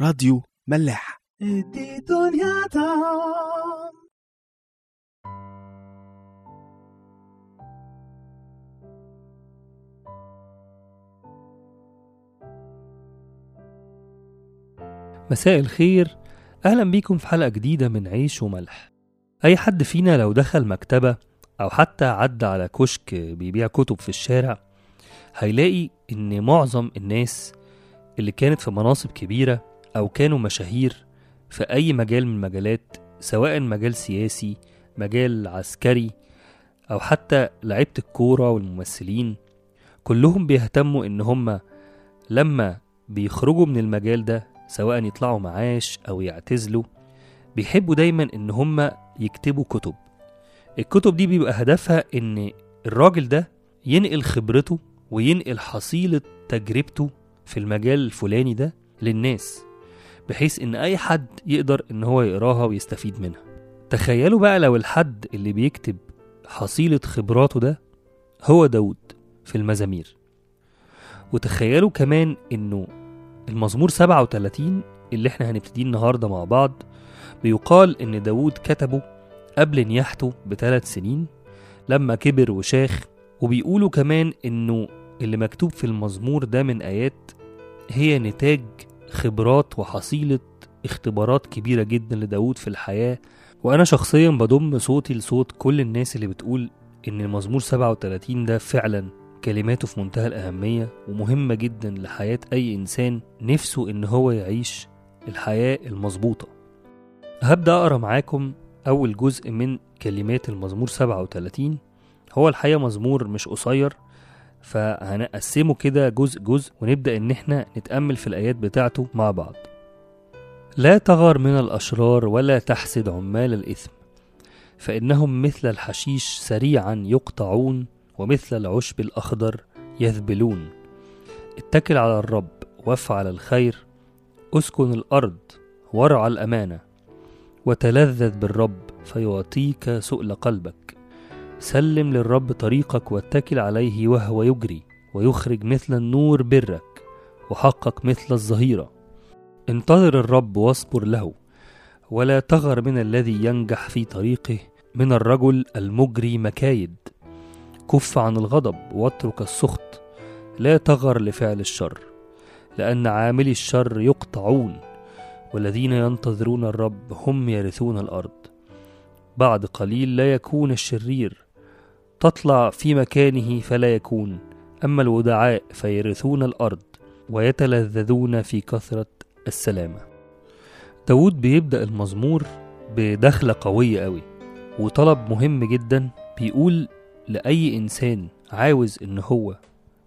راديو ملاح. مساء الخير. أهلا بيكم في حلقة جديدة من عيش وملح. أي حد فينا لو دخل مكتبة أو حتى عدى على كشك بيبيع كتب في الشارع هيلاقي إن معظم الناس اللي كانت في مناصب كبيرة أو كانوا مشاهير في أي مجال من المجالات سواء مجال سياسي مجال عسكري أو حتى لعيبة الكورة والممثلين كلهم بيهتموا إن هما لما بيخرجوا من المجال ده سواء يطلعوا معاش أو يعتزلوا بيحبوا دايما إن هما يكتبوا كتب. الكتب دي بيبقى هدفها إن الراجل ده ينقل خبرته وينقل حصيلة تجربته في المجال الفلاني ده للناس. بحيث إن أي حد يقدر إن هو يقراها ويستفيد منها. تخيلوا بقى لو الحد اللي بيكتب حصيلة خبراته ده هو داود في المزامير. وتخيلوا كمان إنه المزمور 37 اللي إحنا هنبتديه النهارده مع بعض بيقال إن داود كتبه قبل نياحته بثلاث سنين لما كبر وشاخ. وبيقولوا كمان إنه اللي مكتوب في المزمور ده من آيات هي نتاج خبرات وحصيلة اختبارات كبيرة جدا لداود في الحياة. وأنا شخصيا بضم صوتي لصوت كل الناس اللي بتقول إن المزمور 37 ده فعلا كلماته في منتهى الأهمية ومهمة جدا لحياة أي إنسان نفسه إن هو يعيش الحياة المظبوطة. هبدأ أقرأ معاكم أول جزء من كلمات المزمور 37 هو الحقيقة مزمور مش قصير فهنقسمه كده جزء جزء ونبدأ إن إحنا نتأمل في الآيات بتاعته مع بعض. لا تغر من الأشرار ولا تحسد عمال الإثم فإنهم مثل الحشيش سريعا يقطعون ومثل العشب الأخضر يذبلون. اتكل على الرب وافعل الخير اسكن الأرض وارعى الأمانة وتلذذ بالرب فيعطيك سؤل قلبك. سلم للرب طريقك واتكل عليه وهو يجري ويخرج مثل النور برك وحقق مثل الظهيرة. انتظر الرب واصبر له ولا تغر من الذي ينجح في طريقه من الرجل المجري مكايد. كف عن الغضب واترك السخط لا تغر لفعل الشر لأن عاملي الشر يقطعون والذين ينتظرون الرب هم يرثون الأرض. بعد قليل لا يكون الشرير تطلع في مكانه فلا يكون أما الودعاء فيرثون الأرض ويتلذذون في كثرة السلامة داود بيبدأ المزمور بدخلة قوية قوي وطلب مهم جدا بيقول لأي إنسان عاوز إن هو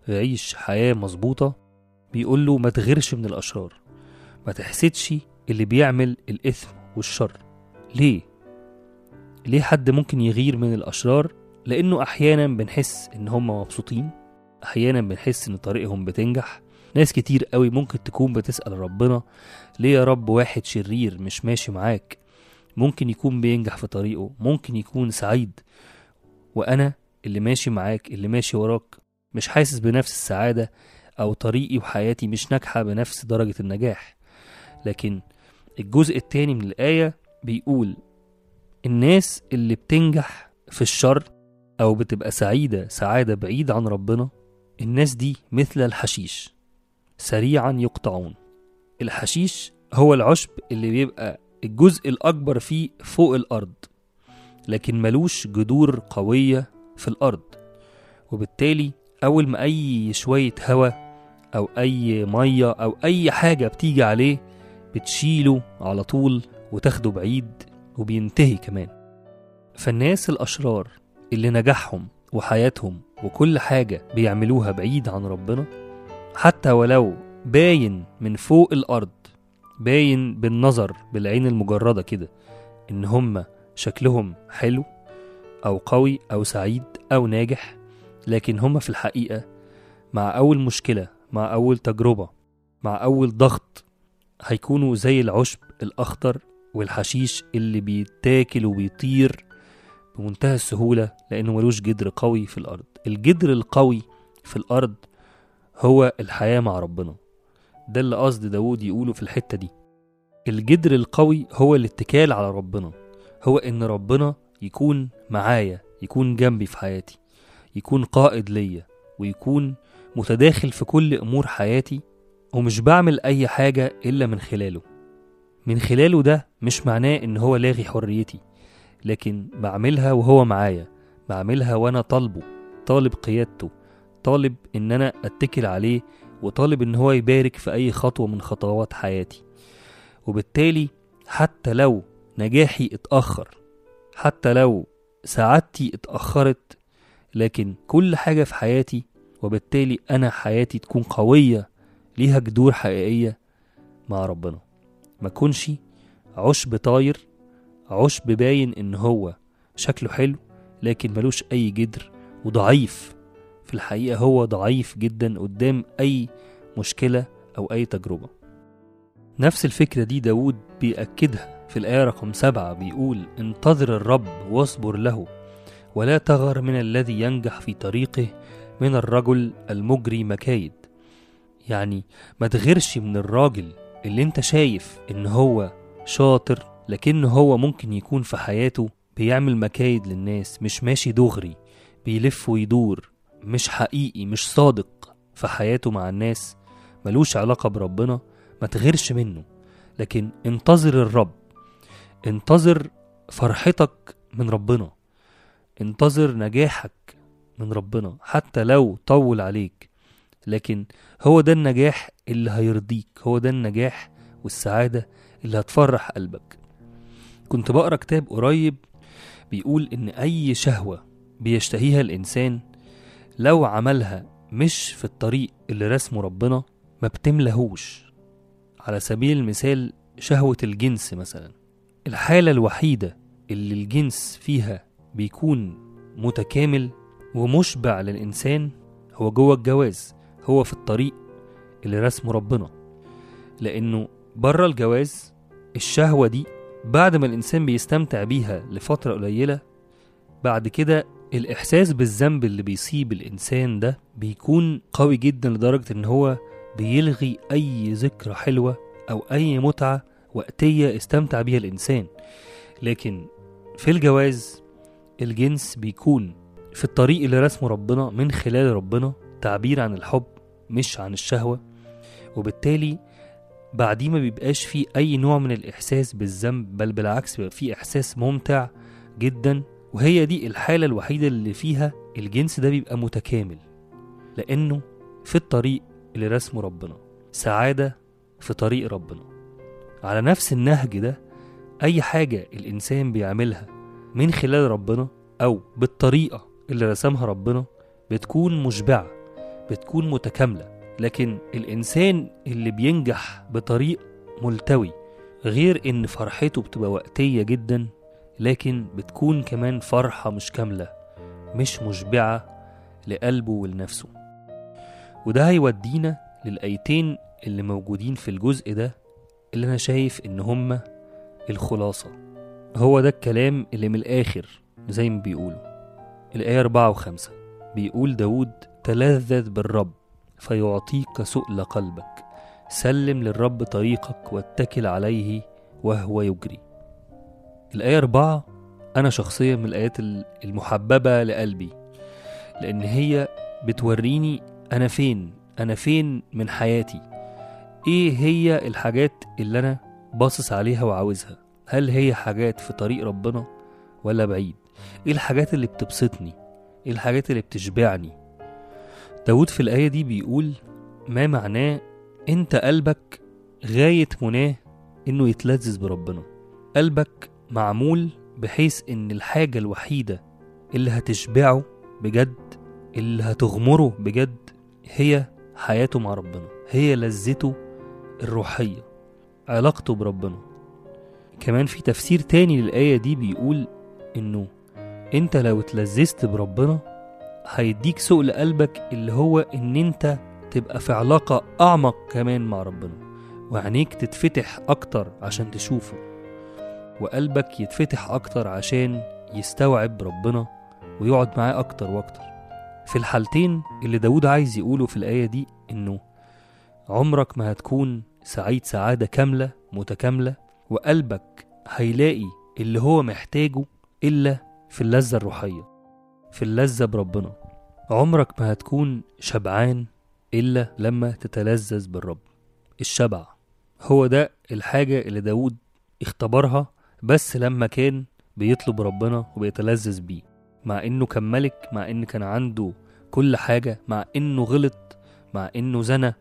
يعيش حياة مظبوطة بيقول له ما تغيرش من الأشرار ما تحسدش اللي بيعمل الإثم والشر ليه؟ ليه حد ممكن يغير من الأشرار؟ لأنه أحيانا بنحس إن هم مبسوطين أحيانا بنحس إن طريقهم بتنجح. ناس كتير قوي ممكن تكون بتسأل ربنا ليه يا رب واحد شرير مش ماشي معاك؟ ممكن يكون بينجح في طريقه ممكن يكون سعيد. وأنا اللي ماشي معاك اللي ماشي وراك مش حاسس بنفس السعادة أو طريقي وحياتي مش ناجحة بنفس درجة النجاح. لكن الجزء التاني من الآية بيقول الناس اللي بتنجح في الشر أو بتبقى سعيدة سعادة بعيدة عن ربنا الناس دي مثل الحشيش. سريعا يقطعون. الحشيش هو العشب اللي بيبقى الجزء الأكبر فيه فوق الأرض لكن ملوش جذور قوية في الأرض. وبالتالي أول ما أي شوية هوا أو أي مية أو أي حاجة بتيجي عليه بتشيله على طول وتاخده بعيد وبينتهي كمان. فالناس الأشرار اللي نجاحهم وحياتهم وكل حاجة بيعملوها بعيد عن ربنا؟ حتى ولو باين من فوق الأرض باين بالنظر بالعين المجردة كده إن هما شكلهم حلو أو قوي أو سعيد أو ناجح لكن هما في الحقيقة مع أول مشكلة مع أول تجربة مع أول ضغط هيكونوا زي العشب الأخضر والحشيش اللي بيتاكل وبيطير بمنتهى السهولة لأنه ملوش جدر قوي في الأرض. الجدر القوي في الأرض هو الحياة مع ربنا. ده اللي قصد داود يقوله في الحتة دي. الجدر القوي هو الاتكال على ربنا. هو إن ربنا يكون معايا يكون جنبي في حياتي يكون قائد ليا ويكون متداخل في كل أمور حياتي ومش بعمل أي حاجة إلا من خلاله. من خلاله ده مش معناه إن هو لاغي حريتي. لكن بعملها وهو معايا بعملها وأنا طالبه طالب قيادته طالب إن أنا أتكل عليه وطالب إن هو يبارك في أي خطوة من خطوات حياتي. وبالتالي حتى لو نجاحي اتأخر حتى لو سعادتي اتأخرت لكن كل حاجة في حياتي وبالتالي أنا حياتي تكون قوية ليها جذور حقيقية مع ربنا. ما كونش عشب طاير عشب باين إن هو شكله حلو لكن ملوش أي جدر وضعيف. في الحقيقة هو ضعيف جدا قدام أي مشكلة أو أي تجربة. نفس الفكرة دي داود بيأكدها في الآية رقم سبعة بيقول انتظر الرب واصبر له ولا تغر من الذي ينجح في طريقه من الرجل المجري مكايد. يعني ما تغيرش من الراجل اللي انت شايف إن هو شاطر لكن هو ممكن يكون في حياته بيعمل مكايد للناس مش ماشي دغري بيلف ويدور مش حقيقي مش صادق في حياته مع الناس ملوش علاقة بربنا ما تغيرش منه. لكن انتظر الرب انتظر فرحتك من ربنا انتظر نجاحك من ربنا حتى لو طول عليك. لكن هو ده النجاح اللي هيرضيك هو ده النجاح والسعادة اللي هتفرح قلبك. كنت بقرأ كتاب قريب بيقول إن أي شهوة بيشتهيها الإنسان لو عملها مش في الطريق اللي رسمه ربنا ما بتملهوش. على سبيل المثال شهوة الجنس مثلا. الحالة الوحيدة اللي الجنس فيها بيكون متكامل ومشبع للإنسان هو جوه الجواز هو في الطريق اللي رسمه ربنا. لأنه بره الجواز الشهوة دي بعد ما الإنسان بيستمتع بيها لفترة قليلة بعد كده الإحساس بالذنب اللي بيصيب الإنسان ده بيكون قوي جدا لدرجة إن هو بيلغي أي ذكرى حلوة أو أي متعة وقتية استمتع بيها الإنسان. لكن في الجواز الجنس بيكون في الطريق اللي رسمه ربنا من خلال ربنا تعبير عن الحب مش عن الشهوة وبالتالي بعديه ما بيبقاش فيه أي نوع من الإحساس بالذنب بل بالعكس بيبقى فيه إحساس ممتع جدا. وهي دي الحالة الوحيدة اللي فيها الجنس ده بيبقى متكامل لأنه في الطريق اللي رسمه ربنا سعادة في طريق ربنا. على نفس النهج ده أي حاجة الإنسان بيعملها من خلال ربنا أو بالطريقة اللي رسمها ربنا بتكون مشبعة بتكون متكاملة. لكن الإنسان اللي بينجح بطريق ملتوي غير إن فرحته بتبقى وقتية جدا لكن بتكون كمان فرحة مش كاملة مش مشبعة لقلبه ولنفسه. وده هيودينا للآيتين اللي موجودين في الجزء ده اللي أنا شايف إن هما الخلاصة. هو ده الكلام اللي من الآخر زي ما بيقولوا. الآية أربعة وخمسة بيقول داود تلذذ بالرب فيعطيك سؤل قلبك. سلم للرب طريقك واتكل عليه وهو يجري. الآية أربعة أنا شخصيا من الآيات المحببة لقلبي لأن هي بتوريني أنا فين أنا فين من حياتي. إيه هي الحاجات اللي أنا باصص عليها وعاوزها؟ هل هي حاجات في طريق ربنا ولا بعيد؟ إيه الحاجات اللي بتبسطني؟ إيه الحاجات اللي بتشبعني؟ داود في الآية دي بيقول ما معناه أنت قلبك غاية مناه إنه يتلذذ بربنا. قلبك معمول بحيث إن الحاجة الوحيدة اللي هتشبعه بجد اللي هتغمره بجد هي حياته مع ربنا هي لذته الروحية علاقته بربنا. كمان في تفسير تاني للآية دي بيقول إنه أنت لو اتلذذت بربنا هيديك سؤل قلبك اللي هو إن أنت تبقى في علاقة أعمق كمان مع ربنا وعينيك تتفتح أكتر عشان تشوفه وقلبك يتفتح أكتر عشان يستوعب ربنا ويقعد معاه أكتر وأكتر. في الحالتين اللي داود عايز يقوله في الآية دي إنه عمرك ما هتكون سعيد سعادة كاملة متكاملة وقلبك هيلاقي اللي هو محتاجه إلا في اللذة الروحية. في اللذة بربنا. عمرك ما هتكون شبعان إلا لما تتلذذ بالرب. الشبع هو ده الحاجة اللي داود اختبرها بس لما كان بيطلب ربنا وبيتلذذ بيه. مع إنه كان ملك مع إن كان عنده كل حاجة مع إنه غلط مع إنه زنى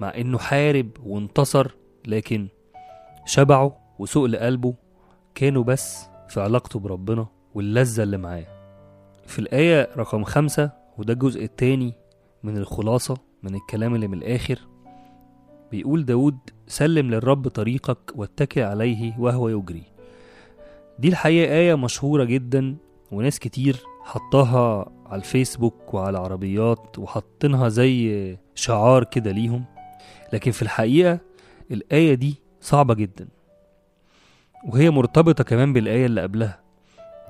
مع إنه حارب وانتصر لكن شبعه وسؤل قلبه كانوا بس في علاقته بربنا واللذة اللي معاه. في الآية رقم خمسة وده الجزء التاني من الخلاصة من الكلام اللي من الآخر. بيقول داود سلم للرب طريقك واتكل عليه وهو يجري. دي الحقيقة آية مشهورة جدا وناس كتير حطاها على الفيسبوك وعلى العربيات وحاطينها زي شعار كده ليهم. لكن في الحقيقة الآية دي صعبة جدا. وهي مرتبطة كمان بالآية اللي قبلها.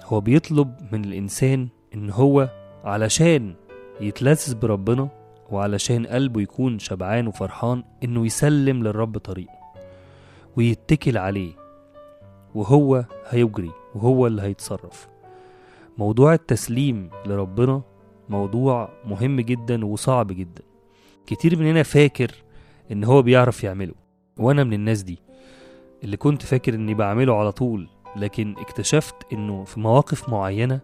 هو بيطلب من الإنسان إن هو علشان يتلذذ بربنا وعلشان قلبه يكون شبعان وفرحان إنه يسلم للرب طريقه ويتكل عليه وهو هيجري وهو اللي هيتصرف. موضوع التسليم لربنا موضوع مهم جدا وصعب جدا. كتير مننا فاكر إن هو بيعرف يعمله وأنا من الناس دي اللي كنت فاكر إني بعمله على طول لكن اكتشفت إنه في مواقف معينة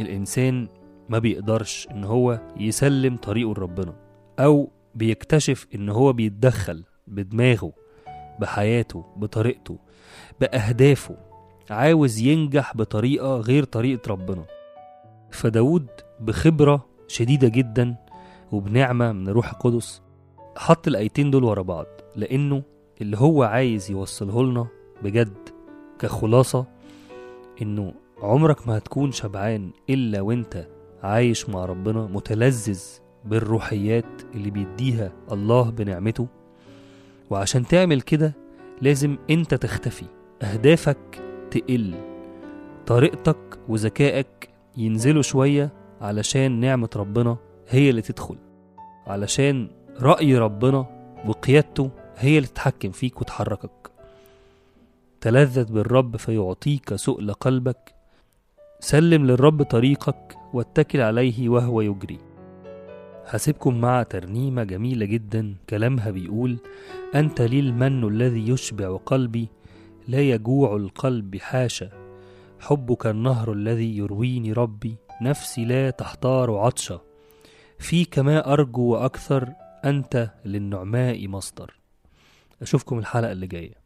الإنسان ما بيقدرش إن هو يسلم طريقه لربنا أو بيكتشف إن هو بيتدخل بدماغه بحياته بطريقته بأهدافه عاوز ينجح بطريقة غير طريقة ربنا. فداود بخبرة شديدة جدا وبنعمة من الروح القدس حط الآيتين دول ورا بعض لأنه اللي هو عايز يوصله لنا بجد كخلاصة إنه عمرك ما هتكون شبعان إلا وإنت عايش مع ربنا متلذذ بالروحيات اللي بيديها الله بنعمته. وعشان تعمل كده لازم أنت تختفي أهدافك تقل طريقتك وذكائك ينزلوا شوية علشان نعمة ربنا هي اللي تدخل علشان رأي ربنا وقيادته هي اللي تتحكم فيك وتحركك. تلذذ بالرب فيعطيك سؤل قلبك سلم للرب طريقك واتكل عليه وهو يجري. هسيبكم مع ترنيمة جميلة جدا كلامها بيقول أنت لي المن الذي يشبع قلبي لا يجوع القلب حاشا. حبك النهر الذي يرويني ربي نفسي لا تحتار عطشا. فيك ما أرجو وأكثر أنت للنعماء مصدر. أشوفكم الحلقة اللي جاية.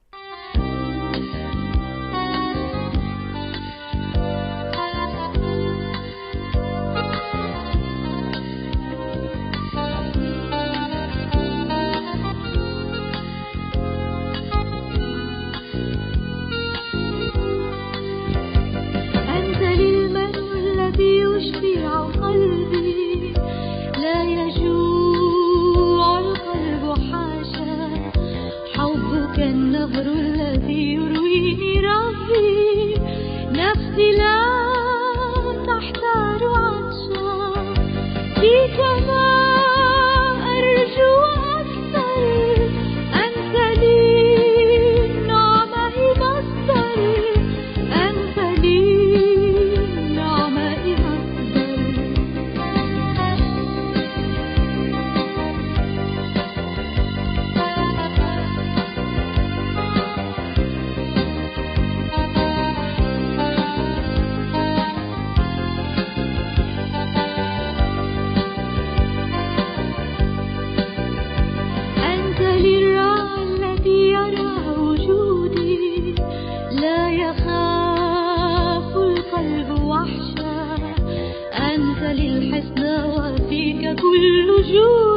toujours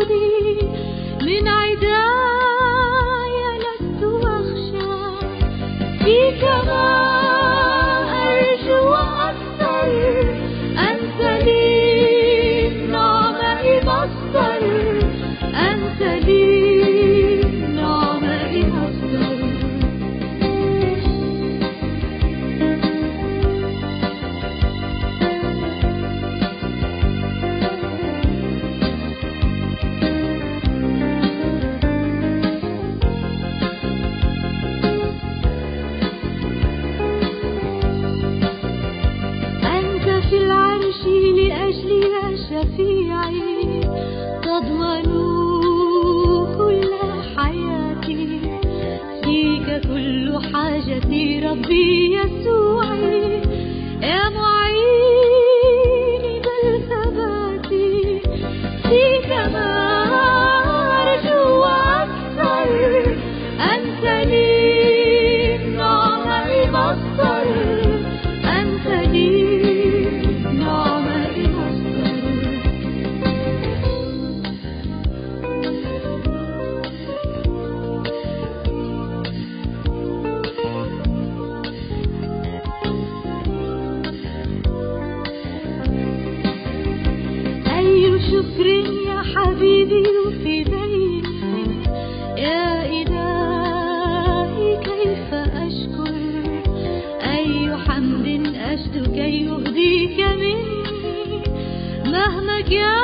أي شكر يا حبيبي يفيدني يا إلهي كيف أشكر؟ أي حمد أجد كي يهديك مني؟ مهما كان